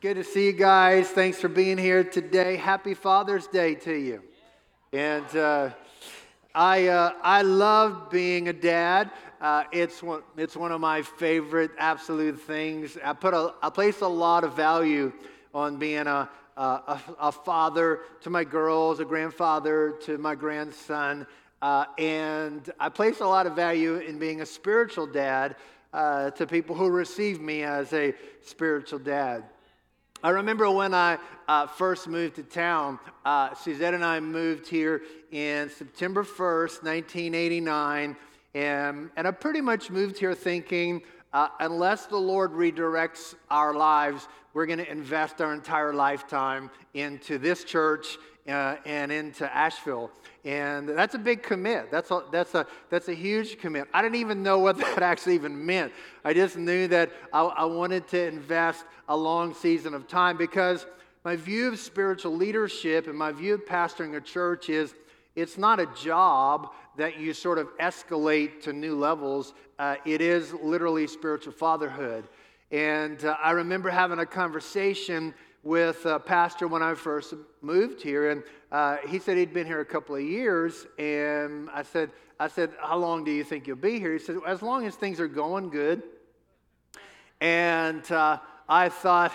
good to see you guys. Thanks for being here today. Happy Father's Day to you. And uh, I, uh, I love being a dad. Uh, it's, one, it's one of my favorite absolute things. I, put a, I place a lot of value on being a, a, a father to my girls, a grandfather to my grandson. Uh, and I place a lot of value in being a spiritual dad uh, to people who receive me as a spiritual dad. I remember when I uh, first moved to town, uh, Suzette and I moved here in September 1st, 1989. And, and I pretty much moved here thinking, uh, unless the Lord redirects our lives, we're going to invest our entire lifetime into this church uh, and into Asheville. And that's a big commit. That's a, that's, a, that's a huge commit. I didn't even know what that actually even meant. I just knew that I, I wanted to invest a long season of time because my view of spiritual leadership and my view of pastoring a church is it's not a job that you sort of escalate to new levels. Uh, it is literally spiritual fatherhood. And uh, I remember having a conversation with a pastor when I first moved here, and uh, he said he'd been here a couple of years. And I said, I said, how long do you think you'll be here? He said, as long as things are going good. And uh, I thought,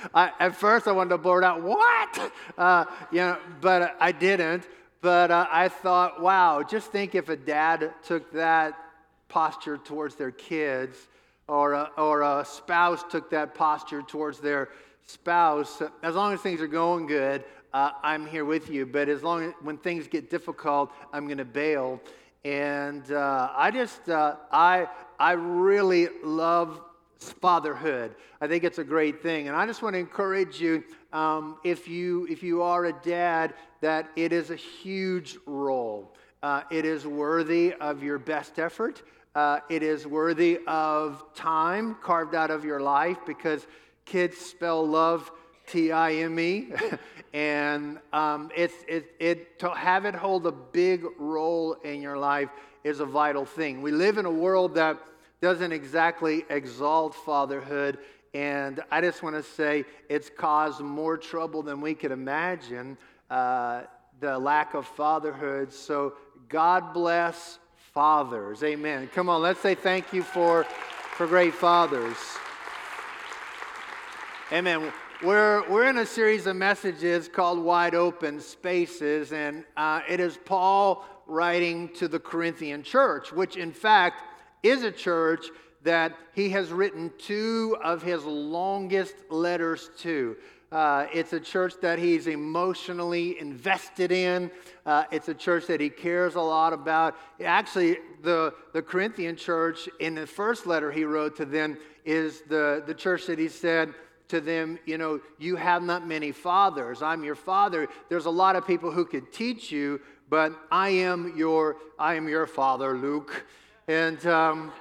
I, at first I wanted to blurt out, what? Uh, you know, but I didn't. But uh, I thought, wow, just think if a dad took that posture towards their kids, or a, or a spouse took that posture towards their spouse, as long as things are going good, uh, I'm here with you. But as long as when things get difficult, I'm going to bail. And uh, I just, uh, I, I really love fatherhood. I think it's a great thing. And I just want to encourage you, um, if you if you are a dad, that it is a huge role. Uh, it is worthy of your best effort. Uh, it is worthy of time carved out of your life because Kids spell love T I M E. and um, it's, it, it, to have it hold a big role in your life is a vital thing. We live in a world that doesn't exactly exalt fatherhood. And I just want to say it's caused more trouble than we could imagine, uh, the lack of fatherhood. So God bless fathers. Amen. Come on, let's say thank you for, for great fathers. Amen. We're, we're in a series of messages called Wide Open Spaces, and uh, it is Paul writing to the Corinthian church, which in fact is a church that he has written two of his longest letters to. Uh, it's a church that he's emotionally invested in. Uh, it's a church that he cares a lot about. Actually, the, the Corinthian church, in the first letter he wrote to them, is the, the church that he said, to them, you know, you have not many fathers. I'm your father. There's a lot of people who could teach you, but I am your, I am your father, Luke. And, um,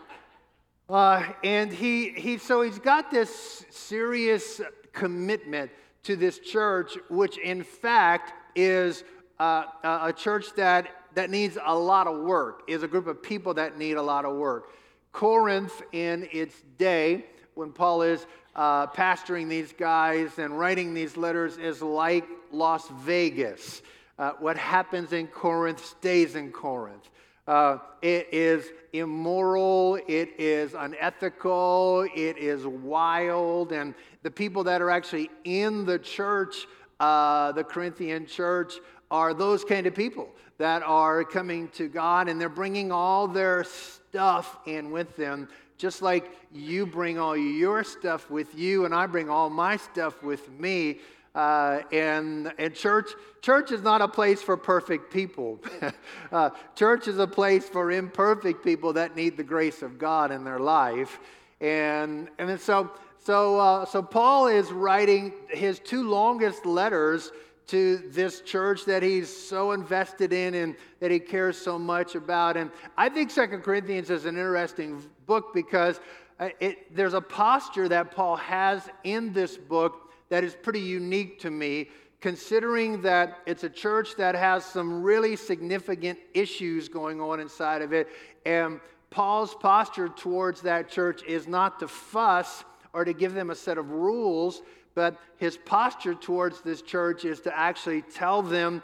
uh, and he, he, so he's got this serious commitment to this church, which in fact is uh, a church that, that needs a lot of work, is a group of people that need a lot of work. Corinth in its day, when Paul is uh, pastoring these guys and writing these letters is like Las Vegas. Uh, what happens in Corinth stays in Corinth. Uh, it is immoral, it is unethical, it is wild, and the people that are actually in the church, uh, the Corinthian church, are those kind of people that are coming to God and they're bringing all their stuff in with them just like you bring all your stuff with you and I bring all my stuff with me. Uh, and, and church, church is not a place for perfect people. uh, church is a place for imperfect people that need the grace of God in their life. And, and so, so, uh, so Paul is writing his two longest letters to this church that he's so invested in and that he cares so much about. And I think Second Corinthians is an interesting book because uh, it, there's a posture that Paul has in this book that is pretty unique to me, considering that it's a church that has some really significant issues going on inside of it. And Paul's posture towards that church is not to fuss or to give them a set of rules, but his posture towards this church is to actually tell them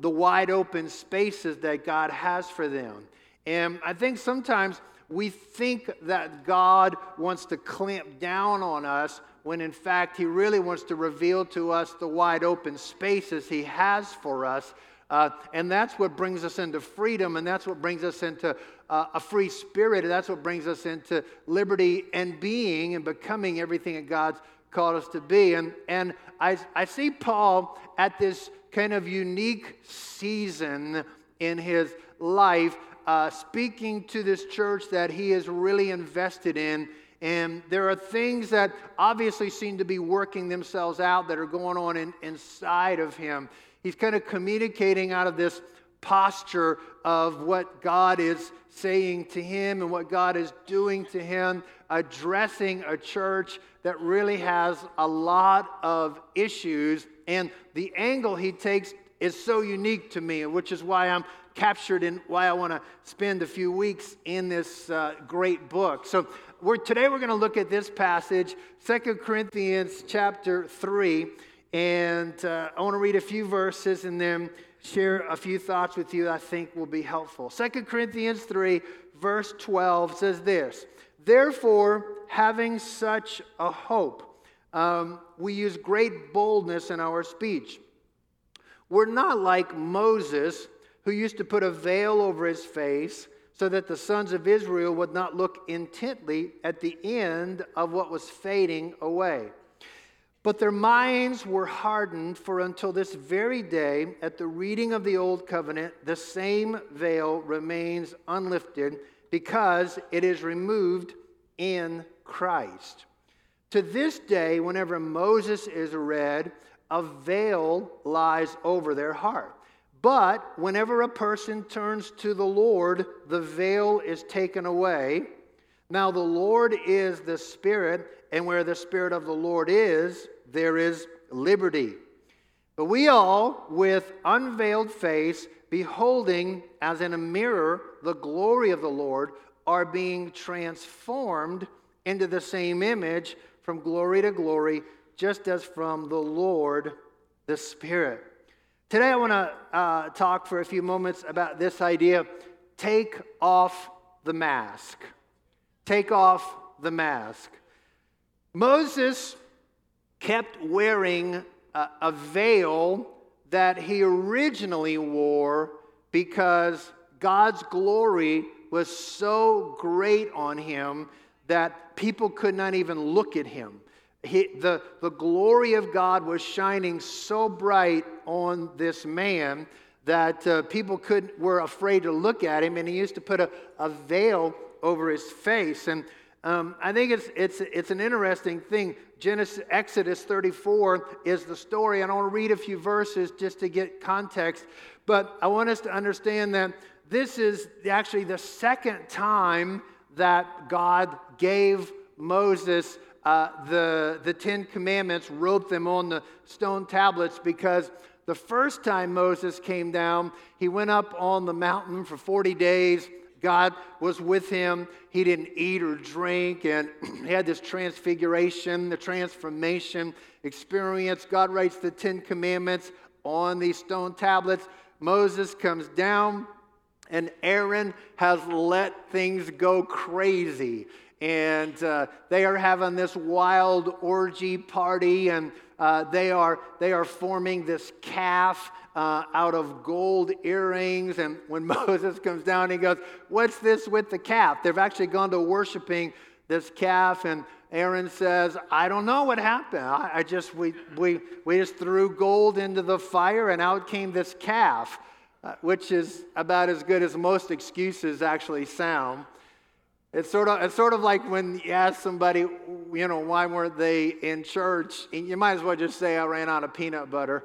the wide open spaces that God has for them. And I think sometimes we think that God wants to clamp down on us when in fact He really wants to reveal to us the wide open spaces He has for us. Uh, and that's what brings us into freedom, and that's what brings us into uh, a free spirit, and that's what brings us into liberty and being and becoming everything that God's called us to be. And, and I, I see Paul at this kind of unique season in his life, uh, speaking to this church that he is really invested in and there are things that obviously seem to be working themselves out that are going on in, inside of him. He's kind of communicating out of this posture of what God is saying to him and what God is doing to him, addressing a church that really has a lot of issues. And the angle he takes is so unique to me, which is why I'm captured in why I want to spend a few weeks in this uh, great book. So we're, today we're going to look at this passage, Second Corinthians chapter 3. And uh, I want to read a few verses and then share a few thoughts with you I think will be helpful. Second Corinthians 3, verse 12 says this Therefore, having such a hope, um, we use great boldness in our speech. We're not like Moses, who used to put a veil over his face so that the sons of Israel would not look intently at the end of what was fading away. But their minds were hardened, for until this very day, at the reading of the Old Covenant, the same veil remains unlifted because it is removed in Christ. To this day, whenever Moses is read, a veil lies over their heart. But whenever a person turns to the Lord, the veil is taken away. Now, the Lord is the Spirit, and where the Spirit of the Lord is, there is liberty. But we all, with unveiled face, beholding as in a mirror the glory of the Lord, are being transformed into the same image from glory to glory, just as from the Lord the Spirit. Today, I want to uh, talk for a few moments about this idea take off the mask. Take off the mask. Moses kept wearing a, a veil that he originally wore because God's glory was so great on him that people could not even look at him he, the, the glory of God was shining so bright on this man that uh, people could, were afraid to look at him, and he used to put a, a veil over his face. And um, I think it's, it's, it's an interesting thing. Genesis, Exodus 34 is the story, and I want to read a few verses just to get context. But I want us to understand that this is actually the second time that God gave Moses uh, the, the Ten Commandments, wrote them on the stone tablets because the first time Moses came down, he went up on the mountain for 40 days. God was with him. He didn't eat or drink, and he had this transfiguration, the transformation experience. God writes the Ten Commandments on these stone tablets. Moses comes down, and Aaron has let things go crazy and uh, they are having this wild orgy party, and uh, they, are, they are forming this calf uh, out of gold earrings. And when Moses comes down, he goes, What's this with the calf? They've actually gone to worshiping this calf, and Aaron says, I don't know what happened. I, I just, we, we, we just threw gold into the fire, and out came this calf. Uh, which is about as good as most excuses actually sound. It's sort of it's sort of like when you ask somebody, you know, why weren't they in church? And you might as well just say I ran out of peanut butter,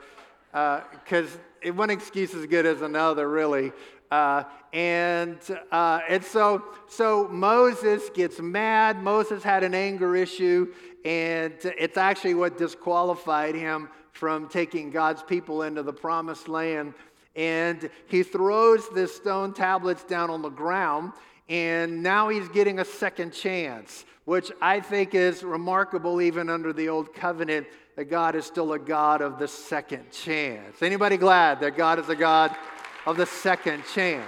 because uh, one excuse is good as another, really. Uh, and uh, and so so Moses gets mad. Moses had an anger issue, and it's actually what disqualified him from taking God's people into the promised land. And he throws the stone tablets down on the ground and now he's getting a second chance, which I think is remarkable even under the old covenant that God is still a God of the second chance. Anybody glad that God is a God of the second chance?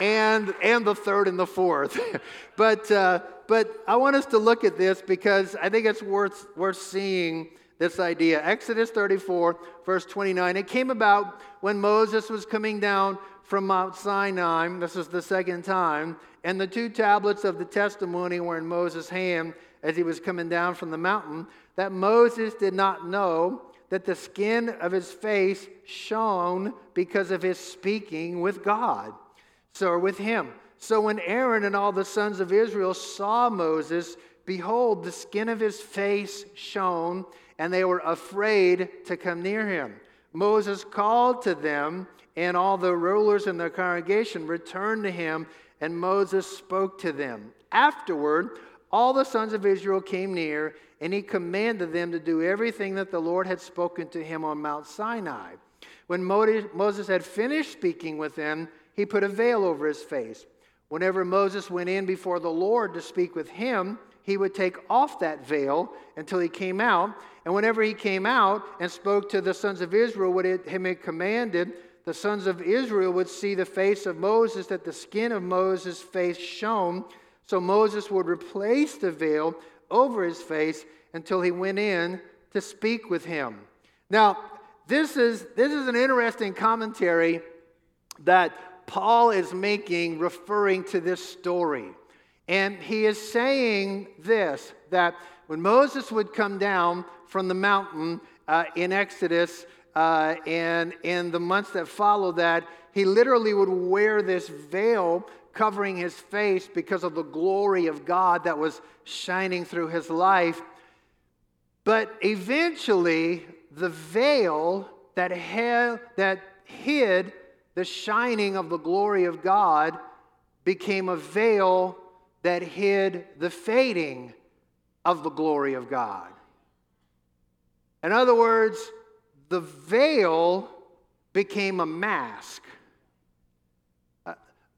And, and the third and the fourth. but, uh, but I want us to look at this because I think it's worth, worth seeing this idea. Exodus 34, verse 29. It came about when Moses was coming down from Mount Sinai. This is the second time. And the two tablets of the testimony were in Moses' hand as he was coming down from the mountain, that Moses did not know that the skin of his face shone because of his speaking with God. So, with him. So, when Aaron and all the sons of Israel saw Moses, behold, the skin of his face shone, and they were afraid to come near him. Moses called to them, and all the rulers in the congregation returned to him, and Moses spoke to them. Afterward, all the sons of Israel came near, and he commanded them to do everything that the Lord had spoken to him on Mount Sinai. When Moses had finished speaking with them, he put a veil over his face. Whenever Moses went in before the Lord to speak with him, he would take off that veil until he came out. And whenever he came out and spoke to the sons of Israel what him had commanded, the sons of Israel would see the face of Moses, that the skin of Moses' face shone so Moses would replace the veil over his face until he went in to speak with him. Now, this is, this is an interesting commentary that Paul is making referring to this story. And he is saying this that when Moses would come down from the mountain uh, in Exodus uh, and in the months that followed that, he literally would wear this veil covering his face because of the glory of God that was shining through his life. But eventually, the veil that, had, that hid the shining of the glory of God became a veil that hid the fading of the glory of God. In other words, the veil became a mask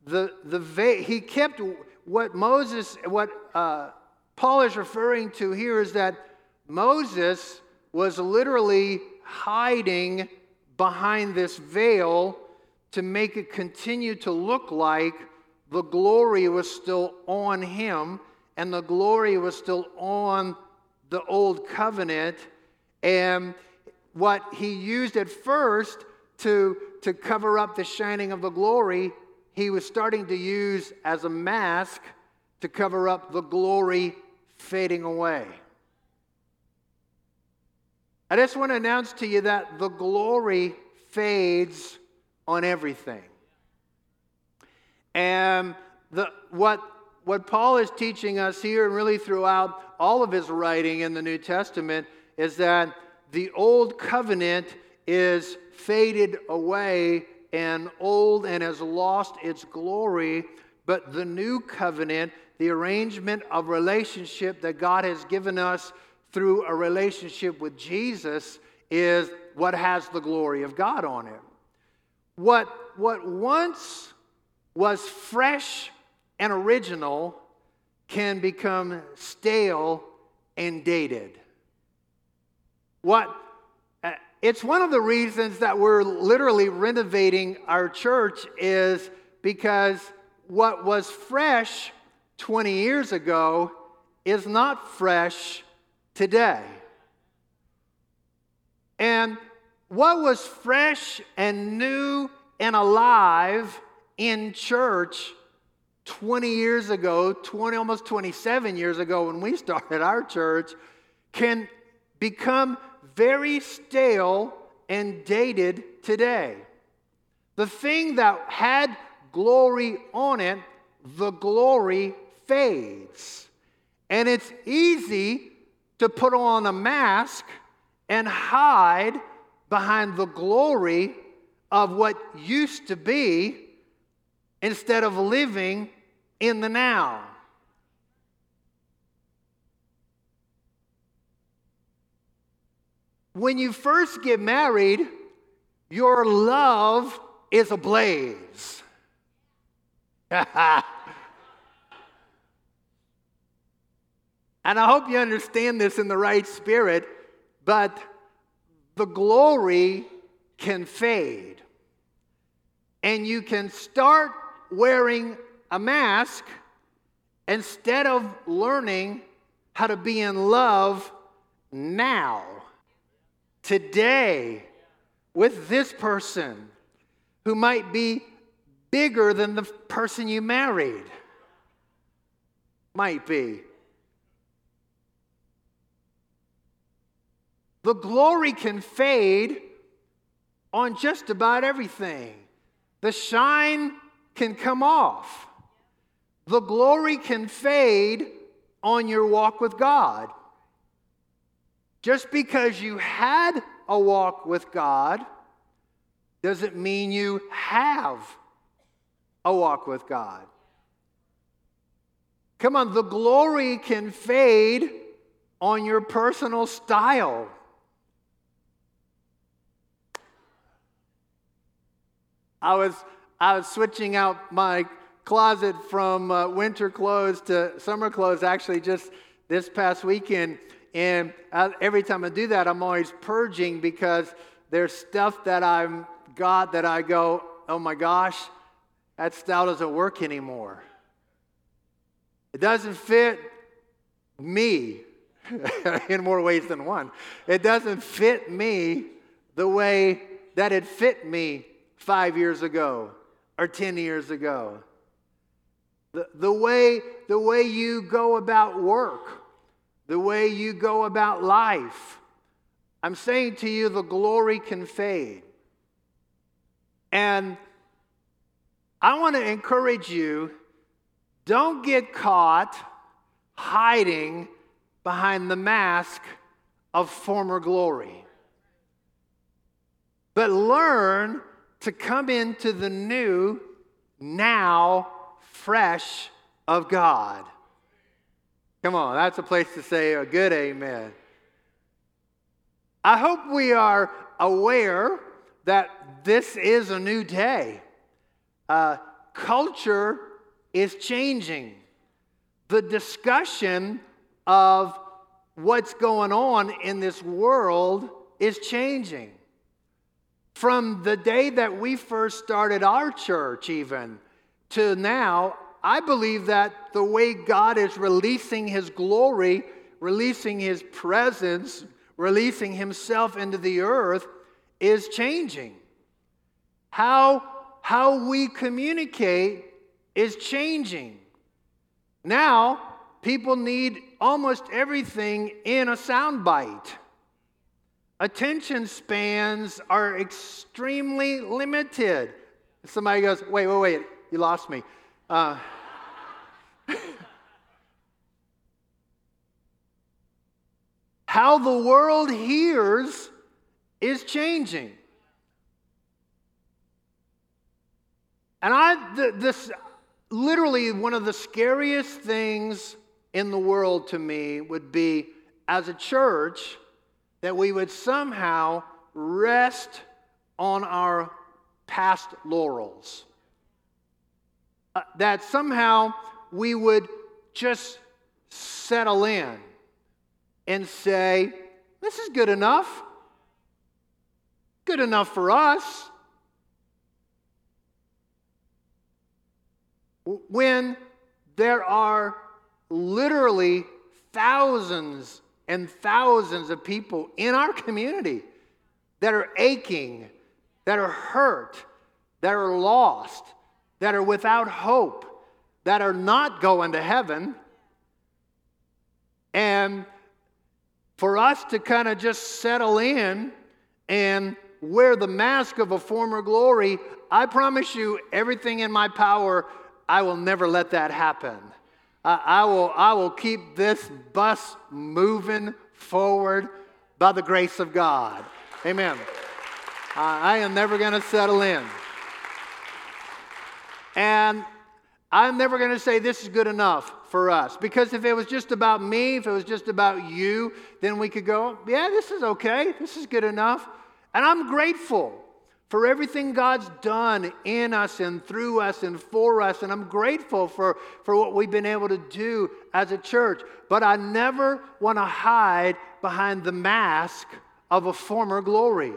the, the veil, he kept what Moses, what uh, Paul is referring to here is that Moses was literally hiding behind this veil to make it continue to look like the glory was still on him and the glory was still on the old covenant. And what he used at first to, to cover up the shining of the glory, he was starting to use as a mask to cover up the glory fading away. I just want to announce to you that the glory fades on everything. And the, what, what Paul is teaching us here, and really throughout all of his writing in the New Testament, is that the old covenant is faded away and old and has lost its glory, but the new covenant, the arrangement of relationship that God has given us through a relationship with Jesus, is what has the glory of God on it. What, what once was fresh and original can become stale and dated. What uh, it's one of the reasons that we're literally renovating our church is because what was fresh 20 years ago is not fresh today. And what was fresh and new and alive in church 20 years ago, 20 almost 27 years ago when we started our church can become very stale and dated today. The thing that had glory on it, the glory fades. And it's easy to put on a mask and hide behind the glory of what used to be instead of living in the now. When you first get married, your love is ablaze. and I hope you understand this in the right spirit. but the glory can fade. And you can start wearing a mask instead of learning how to be in love now, today, with this person who might be bigger than the person you married. Might be. The glory can fade on just about everything. The shine can come off. The glory can fade on your walk with God. Just because you had a walk with God doesn't mean you have a walk with God. Come on, the glory can fade on your personal style. I was, I was switching out my closet from uh, winter clothes to summer clothes actually just this past weekend. And I, every time I do that, I'm always purging because there's stuff that I've got that I go, oh my gosh, that style doesn't work anymore. It doesn't fit me in more ways than one. It doesn't fit me the way that it fit me five years ago or 10 years ago. The, the, way, the way you go about work, the way you go about life. I'm saying to you, the glory can fade. And I want to encourage you don't get caught hiding behind the mask of former glory, but learn to come into the new, now, fresh of God. Come on, that's a place to say a good amen. I hope we are aware that this is a new day. Uh, culture is changing. The discussion of what's going on in this world is changing. From the day that we first started our church, even to now, I believe that the way God is releasing His glory, releasing His presence, releasing Himself into the earth is changing. How, how we communicate is changing. Now, people need almost everything in a soundbite. Attention spans are extremely limited. Somebody goes, wait, wait, wait, you lost me. Uh, how the world hears is changing. And I, this, literally, one of the scariest things in the world to me would be as a church that we would somehow rest on our past laurels. Uh, that somehow we would just settle in and say, This is good enough. Good enough for us. When there are literally thousands and thousands of people in our community that are aching, that are hurt, that are lost, that are without hope, that are not going to heaven. And for us to kind of just settle in and wear the mask of a former glory, I promise you, everything in my power, I will never let that happen. I, I, will, I will keep this bus moving forward by the grace of God. Amen. I, I am never going to settle in. And I'm never going to say this is good enough for us. Because if it was just about me, if it was just about you, then we could go, yeah, this is okay. This is good enough. And I'm grateful for everything God's done in us and through us and for us. And I'm grateful for, for what we've been able to do as a church. But I never want to hide behind the mask of a former glory.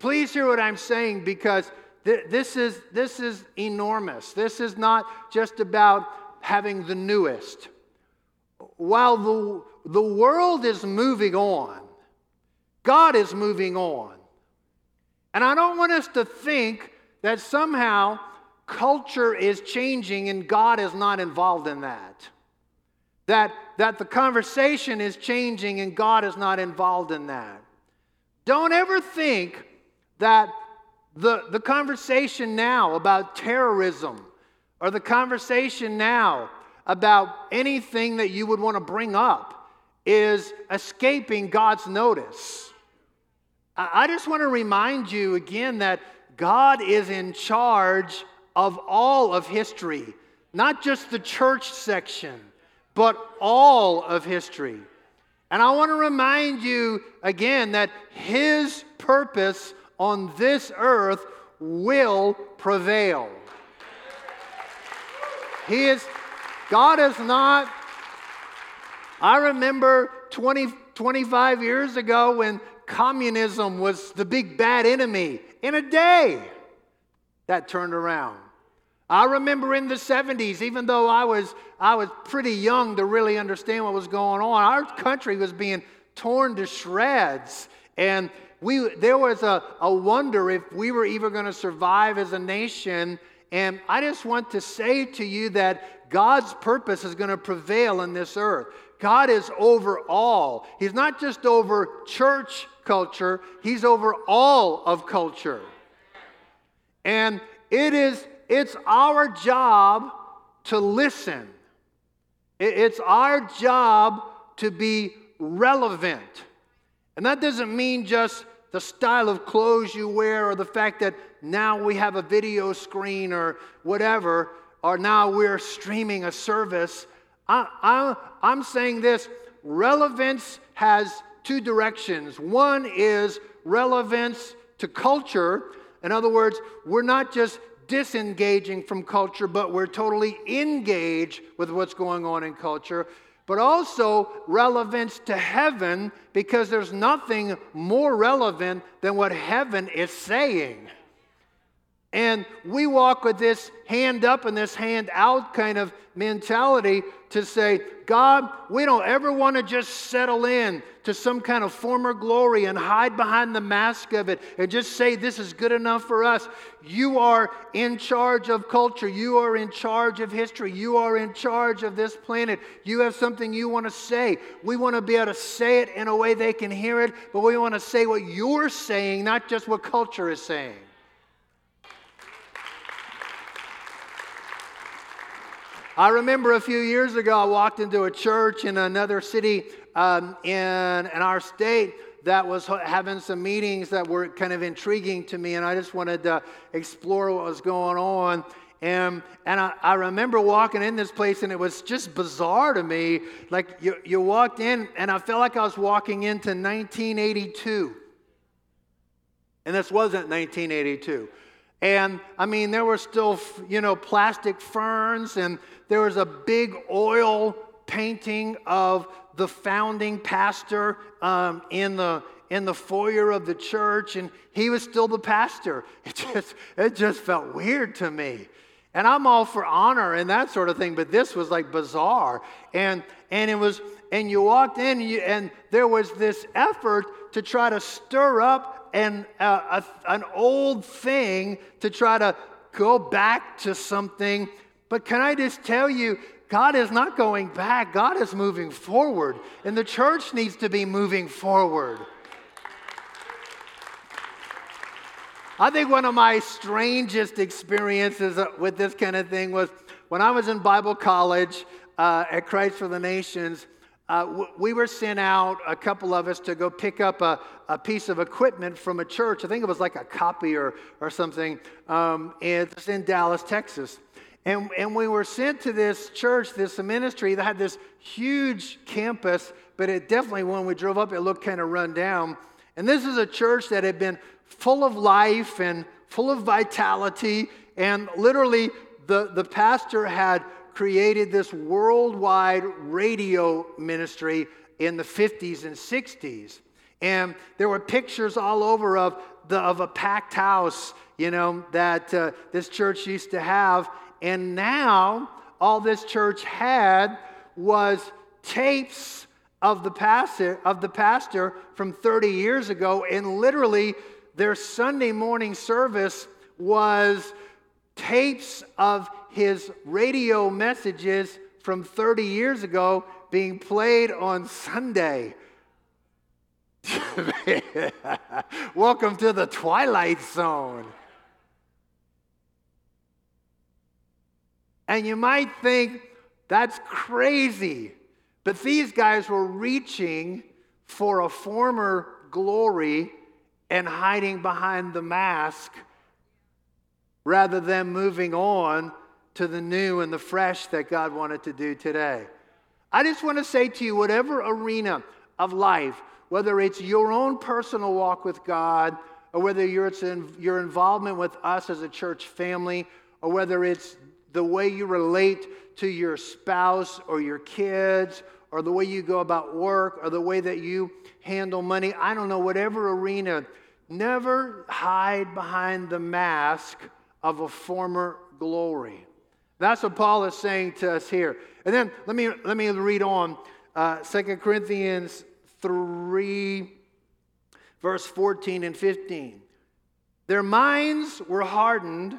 Please hear what I'm saying because this, is, this is enormous. This is not just about having the newest. While the, the world is moving on, God is moving on. And I don't want us to think that somehow culture is changing and God is not involved in that. That, that the conversation is changing and God is not involved in that. Don't ever think that the, the conversation now about terrorism or the conversation now about anything that you would want to bring up is escaping God's notice. I just want to remind you again that God is in charge of all of history, not just the church section, but all of history. And I want to remind you again that His purpose on this earth will prevail. He is, God is not. I remember 20, 25 years ago when communism was the big bad enemy. In a day, that turned around. I remember in the 70s, even though I was, I was pretty young to really understand what was going on, our country was being torn to shreds. And we, there was a, a wonder if we were even going to survive as a nation. And I just want to say to you that God's purpose is going to prevail in this earth. God is over all. He's not just over church culture, He's over all of culture. And it is it's our job to listen. It's our job to be relevant. And that doesn't mean just the style of clothes you wear or the fact that now we have a video screen or whatever, or now we're streaming a service. I, am saying this relevance has two directions. One is relevance to culture. In other words, we're not just disengaging from culture, but we're totally engaged with what's going on in culture. But also relevance to heaven, because there's nothing more relevant than what heaven is saying. And we walk with this hand up and this hand out kind of mentality to say, God, we don't ever want to just settle in to some kind of former glory and hide behind the mask of it and just say this is good enough for us. You are in charge of culture. You are in charge of history. You are in charge of this planet. You have something you want to say. We want to be able to say it in a way they can hear it, but we want to say what you're saying, not just what culture is saying. I remember a few years ago, I walked into a church in another city um, in, in our state that was having some meetings that were kind of intriguing to me, and I just wanted to explore what was going on. And, and I, I, remember walking in this place, and it was just bizarre to me. Like, you, you walked in, and I felt like I was walking into 1982. And this wasn't 1982. And I mean, there were still, you know, plastic ferns, and there was a big oil painting of the founding pastor um, in the in the foyer of the church, and he was still the pastor. It just it just felt weird to me. And I'm all for honor and that sort of thing, but this was like bizarre. And and it was and you walked in and, you, and there was this effort to try to stir up an, uh, a, an old thing to try to go back to something. But can I just tell you, God is not going back, God is moving forward, and the church needs to be moving forward. I think one of my strangest experiences uh, with this kind of thing was when I was in Bible college uh, at Christ for the Nations uh, we were sent out, a couple of us, to go pick up a, a, piece of equipment from a church. I think it was like a copier or something. Um, it's in Dallas, Texas. And, and we were sent to this church, this ministry that had this huge campus, but it definitely, when we drove up, it looked kind of run down. And this is a church that had been full of life and full of vitality. And literally, the, the pastor had created this worldwide radio ministry in the 50s and 60s. And there were pictures all over of, the, of a packed house, you know, that uh, this church used to have. And now, all this church had was tapes of the pastor, of the pastor from 30 years ago. And literally, their Sunday morning service was tapes of his radio messages from 30 years ago being played on Sunday. Welcome to the Twilight Zone. And you might think that's crazy, but these guys were reaching for a former glory and hiding behind the mask rather than moving on to the new and the fresh that God wanted to do today. I just want to say to you, whatever arena of life, whether it's your own personal walk with God, or whether it's in, your involvement with us as a church family, or whether it's the way you relate to your spouse or your kids, or the way you go about work, or the way that you handle money, I don't know, whatever arena, never hide behind the mask of a former glory. That's what Paul is saying to us here. And then let me, let me read on uh, 2 Corinthians 3, verse 14 and 15. Their minds were hardened,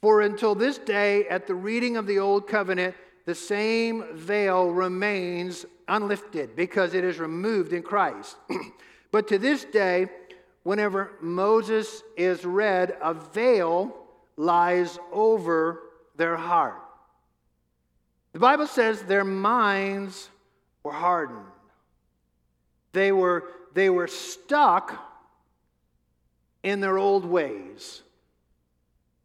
for until this day, at the reading of the Old Covenant, the same veil remains unlifted because it is removed in Christ. but to this day, whenever Moses is read, a veil lies over their heart. The Bible says their minds were hardened. They were, they were stuck in their old ways.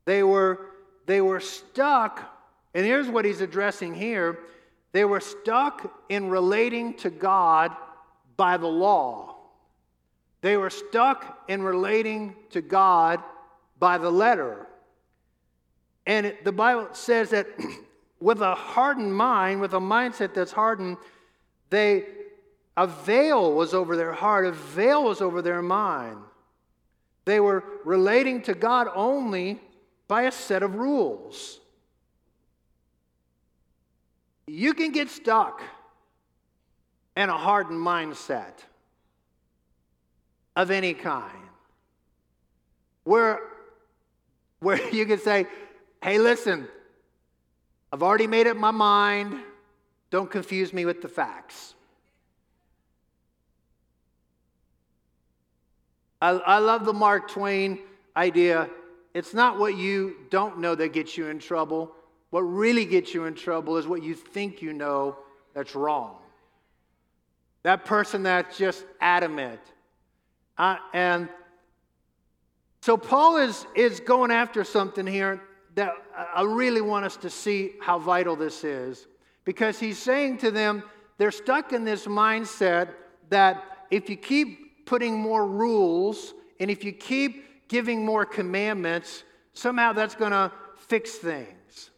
They were, they were stuck, and here's what he's addressing here they were stuck in relating to God by the law. They were stuck in relating to God by the letter. And it, the Bible says that with a hardened mind, with a mindset that's hardened, they a veil was over their heart, a veil was over their mind. They were relating to God only by a set of rules. You can get stuck in a hardened mindset of any kind where, where you can say, Hey, listen, I've already made up my mind. Don't confuse me with the facts. I, I love the Mark Twain idea. It's not what you don't know that gets you in trouble. What really gets you in trouble is what you think you know that's wrong. That person that's just adamant. Uh, and so Paul is, is going after something here that I really want us to see how vital this is because he's saying to them, they're stuck in this mindset that if you keep putting more rules and if you keep giving more commandments, somehow that's going to fix things.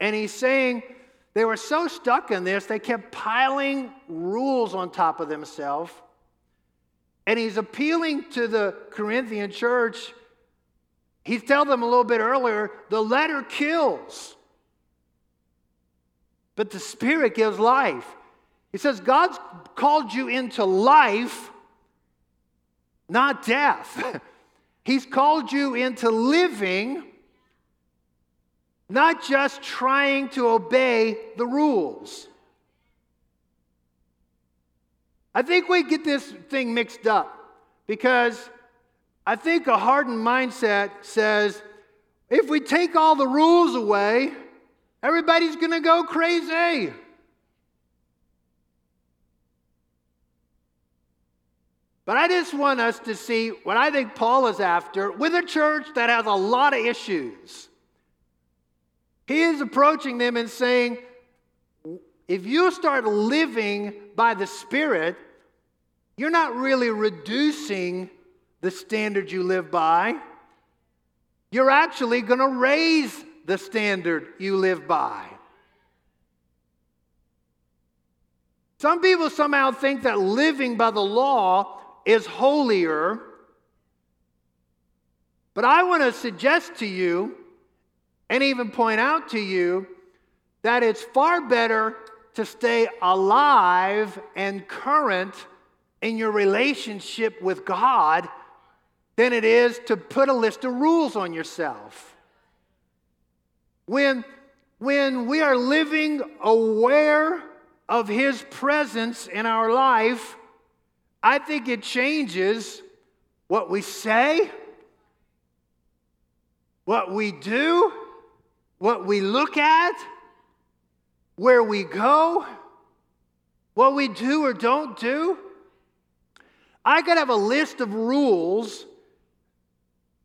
And he's saying they were so stuck in this, they kept piling rules on top of themselves. And he's appealing to the Corinthian church he told them a little bit earlier the letter kills, but the Spirit gives life. He says, God's called you into life, not death. He's called you into living, not just trying to obey the rules. I think we get this thing mixed up because I think a hardened mindset says if we take all the rules away, everybody's going to go crazy. But I just want us to see what I think Paul is after with a church that has a lot of issues. He is approaching them and saying, if you start living by the Spirit, you're not really reducing the standard you live by, you're actually going to raise the standard you live by. Some people somehow think that living by the law is holier. But I want to suggest to you and even point out to you that it's far better to stay alive and current in your relationship with God than it is to put a list of rules on yourself. When, when we are living aware of His presence in our life, I think it changes what we say, what we do, what we look at, where we go, what we do or don't do. I could have a list of rules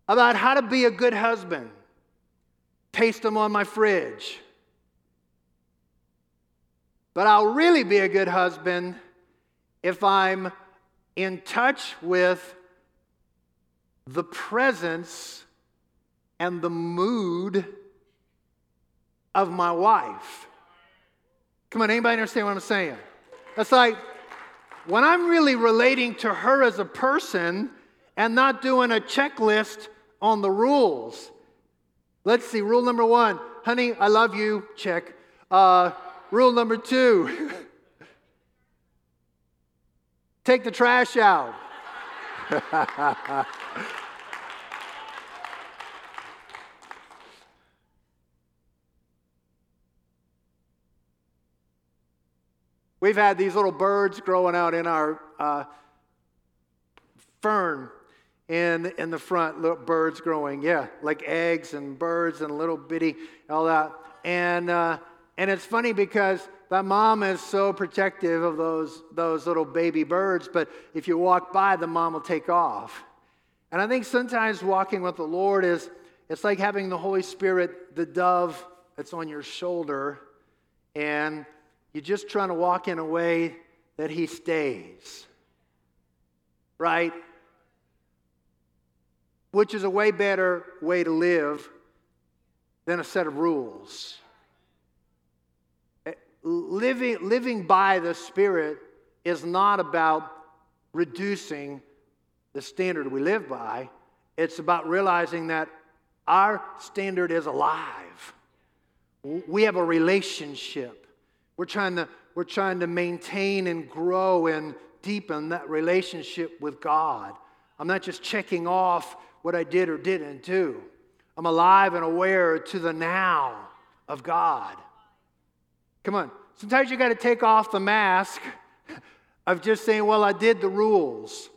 about how to be a good husband, paste them on my fridge. But I'll really be a good husband if I'm in touch with the presence and the mood of my wife. Come on, anybody understand what I'm saying? It's like when I'm really relating to her as a person and not doing a checklist on the rules. Let's see, rule number one honey, I love you, check. Uh, rule number two take the trash out. We've had these little birds growing out in our uh, fern in, in the front, little birds growing, yeah, like eggs and birds and little bitty, all that. And, uh, and it's funny because that mom is so protective of those, those little baby birds, but if you walk by, the mom will take off. And I think sometimes walking with the Lord is, it's like having the Holy Spirit, the dove that's on your shoulder, and you're just trying to walk in a way that He stays. Right? Which is a way better way to live than a set of rules. Eh, living, living by the Spirit is not about reducing the standard we live by, it's about realizing that our standard is alive. We have a relationship. We're trying to, we're trying to maintain and grow and deepen that relationship with God. I'm not just checking off what I did or didn't do. I'm alive and aware to the now of God. Come on. Sometimes you got to take off the mask of just saying, well, I did the rules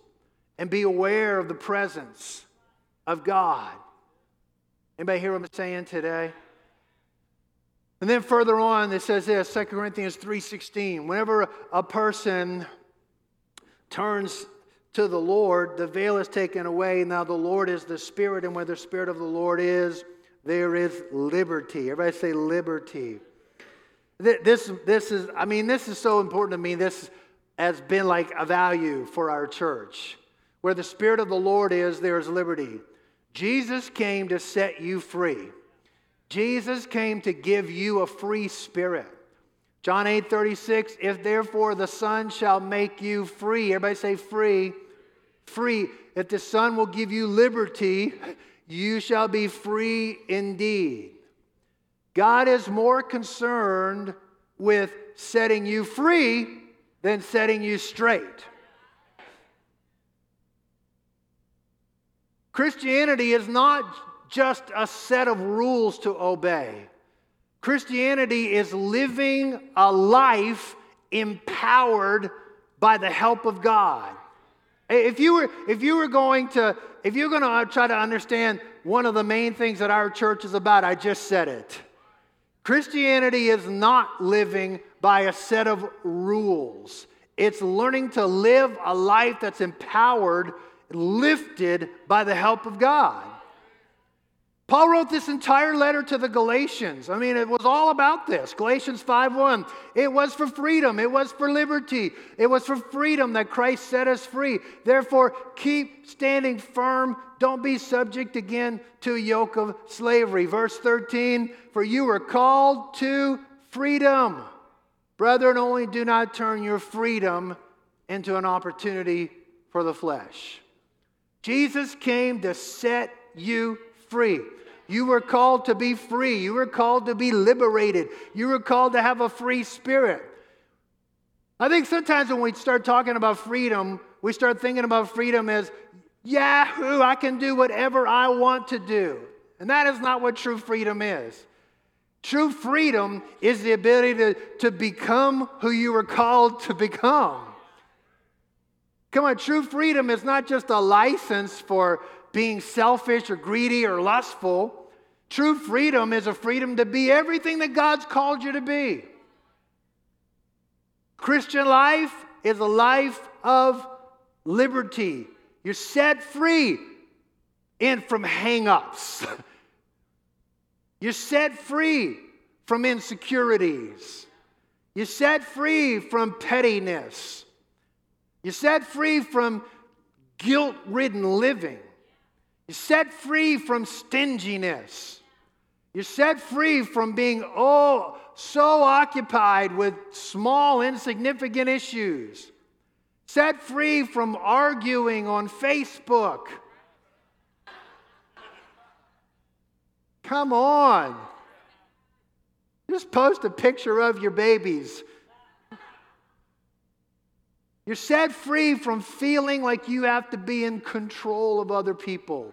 and be aware of the presence of God. Anybody hear what I'm saying today? And then further on, it says this, 2 Corinthians 3.16, whenever a person turns to the Lord, the veil is taken away. Now the Lord is the Spirit, and where the Spirit of the Lord is, there is liberty. Everybody say liberty. This, this is, I mean, this is so important to me. This has been like a value for our church. Where the Spirit of the Lord is, there is liberty. Jesus came to set you free. Jesus came to give you a free spirit. John 8 36, if therefore the Son shall make you free, everybody say free, free. If the Son will give you liberty, you shall be free indeed. God is more concerned with setting you free than setting you straight. Christianity is not just a set of rules to obey. Christianity is living a life empowered by the help of God. If you were, if you were going to, if you're going to uh, try to understand one of the main things that our church is about, I just said it. Christianity is not living by a set of rules. It's learning to live a life that's empowered, lifted by the help of God. Paul wrote this entire letter to the Galatians. I mean, it was all about this. Galatians 5:1. It was for freedom, it was for liberty. It was for freedom that Christ set us free. Therefore, keep standing firm. Don't be subject again to a yoke of slavery. Verse 13, for you were called to freedom. Brethren, only do not turn your freedom into an opportunity for the flesh. Jesus came to set you free. You were called to be free. You were called to be liberated. You were called to have a free spirit. I think sometimes when we start talking about freedom, we start thinking about freedom as Yahoo, I can do whatever I want to do. And that is not what true freedom is. True freedom is the ability to, to become who you were called to become. Come on, true freedom is not just a license for being selfish or greedy or lustful. True freedom is a freedom to be everything that God's called you to be. Christian life is a life of liberty. You're set free and from hang ups. You're set free from insecurities. You're set free from pettiness. You're set free from guilt ridden living. You're set free from stinginess. You're set free from being oh so occupied with small, insignificant issues. Set free from arguing on Facebook Come on. Just post a picture of your babies. You're set free from feeling like you have to be in control of other people.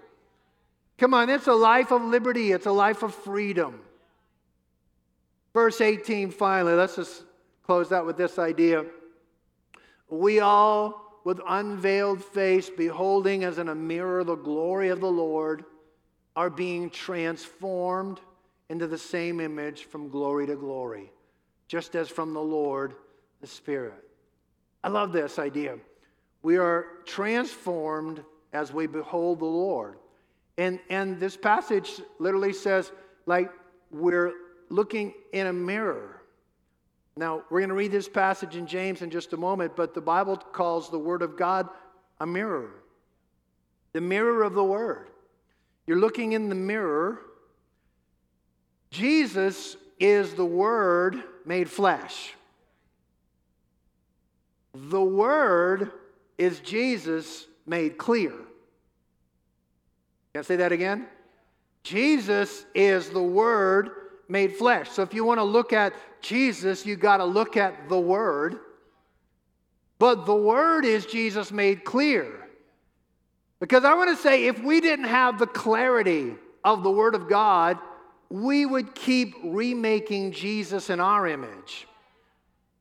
Come on, it's a life of liberty, it's a life of freedom. Verse 18, finally, let's just close out with this idea. We all, with unveiled face, beholding as in a mirror the glory of the Lord, are being transformed into the same image from glory to glory, just as from the Lord, the Spirit. I love this idea. We are transformed as we behold the Lord. And, and this passage literally says, like, we're looking in a mirror. Now, we're going to read this passage in James in just a moment, but the Bible calls the Word of God a mirror, the mirror of the Word. You're looking in the mirror. Jesus is the Word made flesh. The Word is Jesus made clear. Can I say that again? Jesus is the Word made flesh. So if you want to look at Jesus, you got to look at the Word. But the Word is Jesus made clear. Because I want to say, if we didn't have the clarity of the Word of God, we would keep remaking Jesus in our image.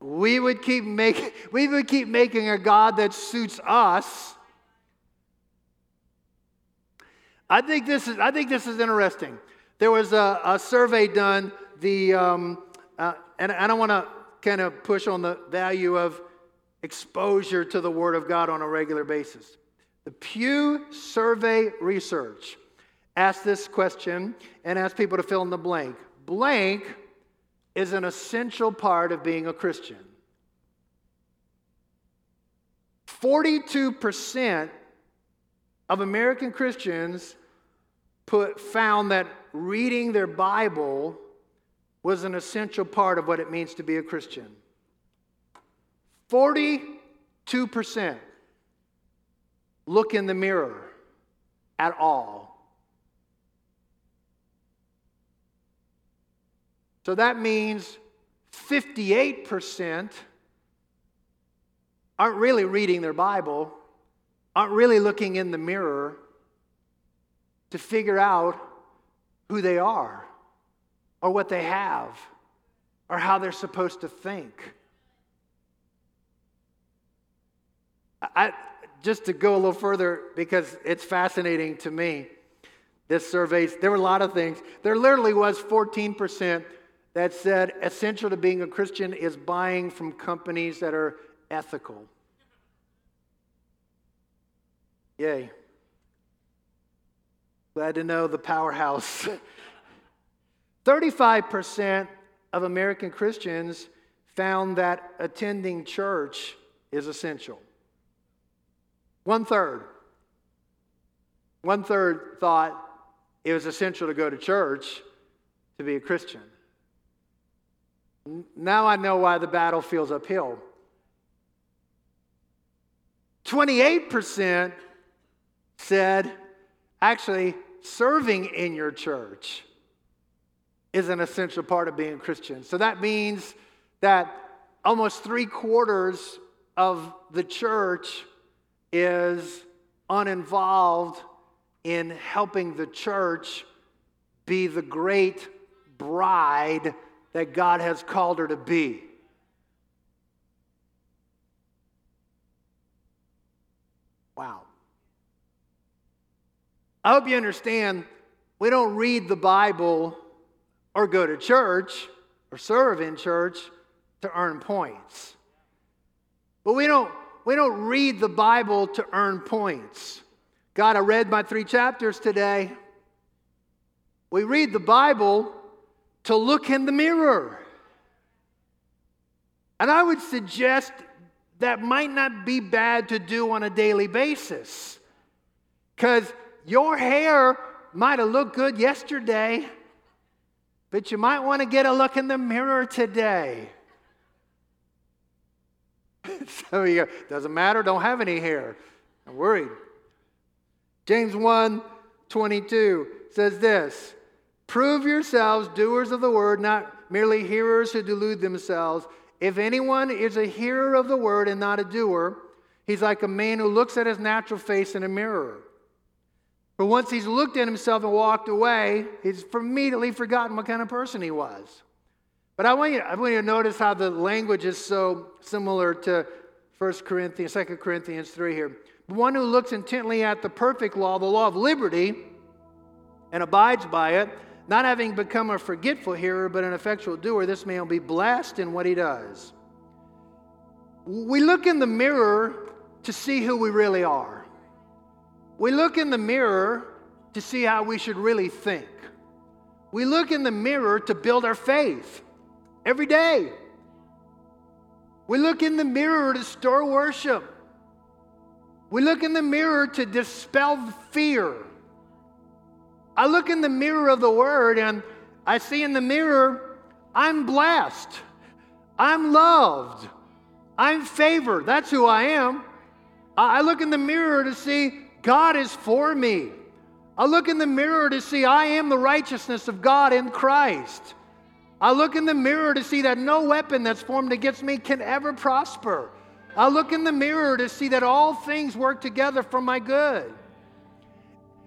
We would keep making, we would keep making a God that suits us. I think this is, I think this is interesting. There was a, a survey done, the, um, uh, and I don't want to kind of push on the value of exposure to the Word of God on a regular basis. The Pew Survey Research asked this question and asked people to fill in the blank. Blank is an essential part of being a Christian. 42% of American Christians put, found that reading their Bible was an essential part of what it means to be a Christian. 42% look in the mirror at all. So that means 58% aren't really reading their Bible, aren't really looking in the mirror to figure out who they are or what they have or how they're supposed to think. I, just to go a little further, because it's fascinating to me, this survey, there were a lot of things. There literally was 14% that said essential to being a Christian is buying from companies that are ethical. Yay. Glad to know the powerhouse. 35% of American Christians found that attending church is essential. One third. One third thought it was essential to go to church to be a Christian. Now I know why the battle feels uphill. 28% said, actually, serving in your church is an essential part of being Christian. So that means that almost three quarters of the church is uninvolved in helping the church be the great bride that God has called her to be. Wow. I hope you understand we don't read the Bible or go to church or serve in church to earn points. But we don't, we don't read the Bible to earn points. God, I read my three chapters today. We read the Bible to look in the mirror. And I would suggest that might not be bad to do on a daily basis. Because your hair might have looked good yesterday, but you might want to get a look in the mirror today. so you go, doesn't matter, don't have any hair. I'm worried. James 1 22 says this Prove yourselves doers of the word, not merely hearers who delude themselves. If anyone is a hearer of the word and not a doer, he's like a man who looks at his natural face in a mirror. But once he's looked at himself and walked away, he's immediately forgotten what kind of person he was. But I want you, I want you to notice how the language is so similar to 1 Corinthians, 2 Corinthians 3 here. The One who looks intently at the perfect law, the law of liberty, and abides by it, not having become a forgetful hearer, but an effectual doer, this man will be blessed in what he does. We look in the mirror to see who we really are. We look in the mirror to see how we should really think. We look in the mirror to build our faith every day. We look in the mirror to store worship. We look in the mirror to dispel fear. I look in the mirror of the Word and I see in the mirror, I'm blessed. I'm loved. I'm favored. That's who I am. I look in the mirror to see God is for me. I look in the mirror to see I am the righteousness of God in Christ. I look in the mirror to see that no weapon that's formed against me can ever prosper. I look in the mirror to see that all things work together for my good.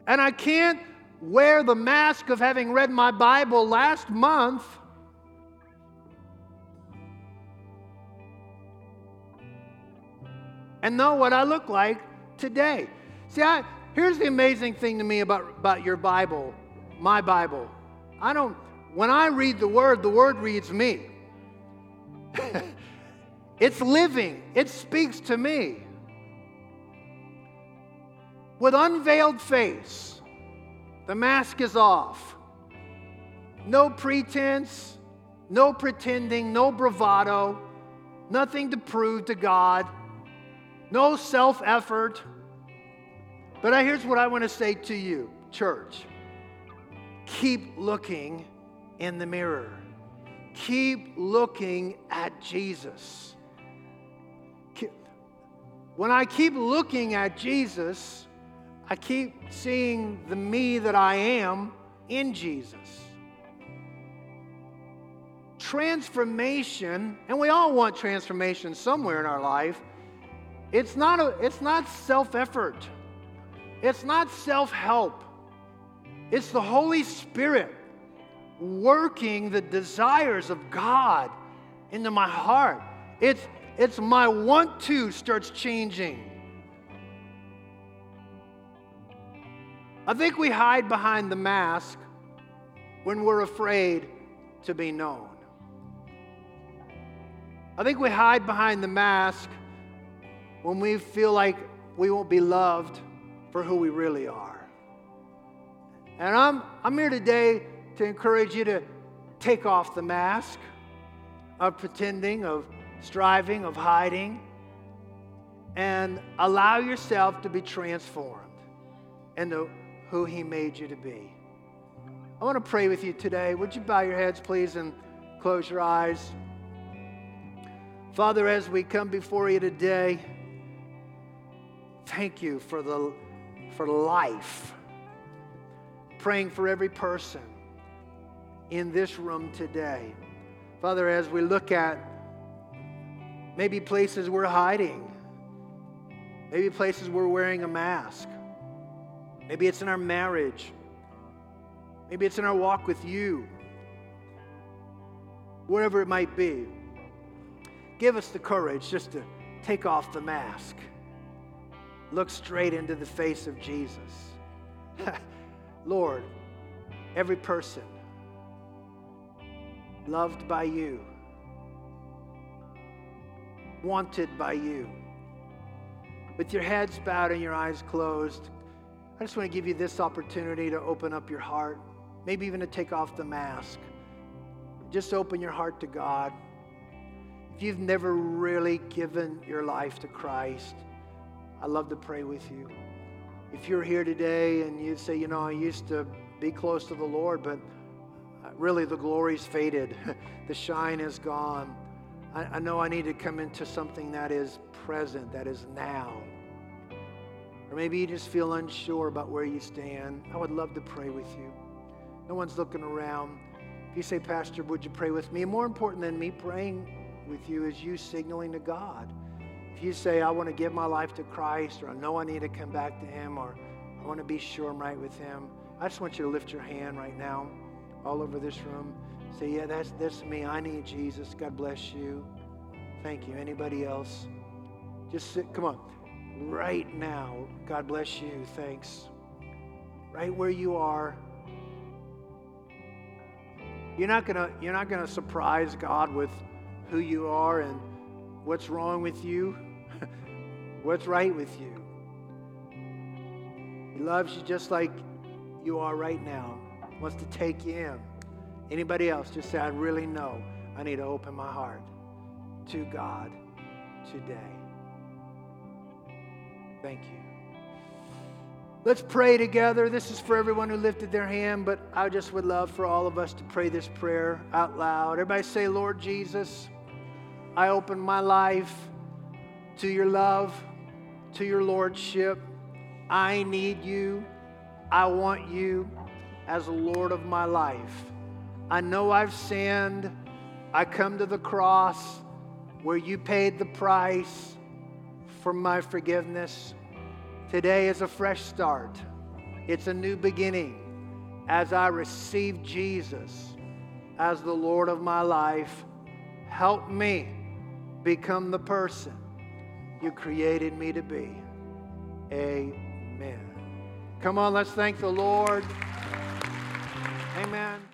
And I can't wear the mask of having read my Bible last month. And know what I look like today. See, I, here's the amazing thing to me about, about your Bible, my Bible. I don't, when I read the Word, the Word reads me. it's living, it speaks to me. With unveiled face, the mask is off. No pretense, no pretending, no bravado, nothing to prove to God, no self effort. But here's what I want to say to you, church keep looking in the mirror, keep looking at Jesus. When I keep looking at Jesus, I keep seeing the me that I am in Jesus. Transformation, and we all want transformation somewhere in our life. It's not, a, it's not self effort, it's not self help. It's the Holy Spirit working the desires of God into my heart. It's, it's my want to starts changing. I think we hide behind the mask when we're afraid to be known. I think we hide behind the mask when we feel like we won't be loved for who we really are. And I'm, I'm here today to encourage you to take off the mask of pretending, of striving, of hiding, and allow yourself to be transformed and to who He made you to be. I want to pray with you today. Would you bow your heads, please, and close your eyes? Father, as we come before you today, thank you for the for life. Praying for every person in this room today. Father, as we look at maybe places we're hiding, maybe places we're wearing a mask, maybe it's in our marriage, maybe it's in our walk with you, whatever it might be, give us the courage just to take off the mask, look straight into the face of Jesus. Lord, every person loved by you, wanted by you. With your heads bowed and your eyes closed, I just want to give you this opportunity to open up your heart, maybe even to take off the mask. Just open your heart to God. If you've never really given your life to Christ, I'd love to pray with you. If you're here today and you say, you know, I used to be close to the Lord, but uh, really the glory's faded, the shine is gone. I, I know I need to come into something that is present, that is now. Or maybe you just feel unsure about where you stand. I would love to pray with you. No one's looking around. If you say, Pastor, would you pray with me? more important than me praying with you is you signaling to God. If you say, I want to give my life to Christ, or I know I need to come back to Him, or I want to be sure I'm right with Him, I just want you to lift your hand right now all over this room. Say, yeah, that's, that's me. I need Jesus. God bless you. Thank you. Anybody else? Just sit. Come on. Right now. God bless you. Thanks. Right where you are. You're not gonna you're not gonna surprise God with who you are and what's wrong with you, what's right with you. He loves you just like you are right now wants to take you in. Anybody else, just say, I really know I need to open my heart to God today. Thank you. Let's pray together. This is for everyone who lifted their hand, but I just would love for all of us to pray this prayer out loud. Everybody say, Lord Jesus, I open my life to your love, to your lordship. I need you. I want you as the Lord of my life. I know I've sinned. I come to the cross where you paid the price for my forgiveness. Today is a fresh start, it's a new beginning as I receive Jesus as the Lord of my life. Help me become the person you created me to be. Amen. Come on, let's thank the Lord. Amen.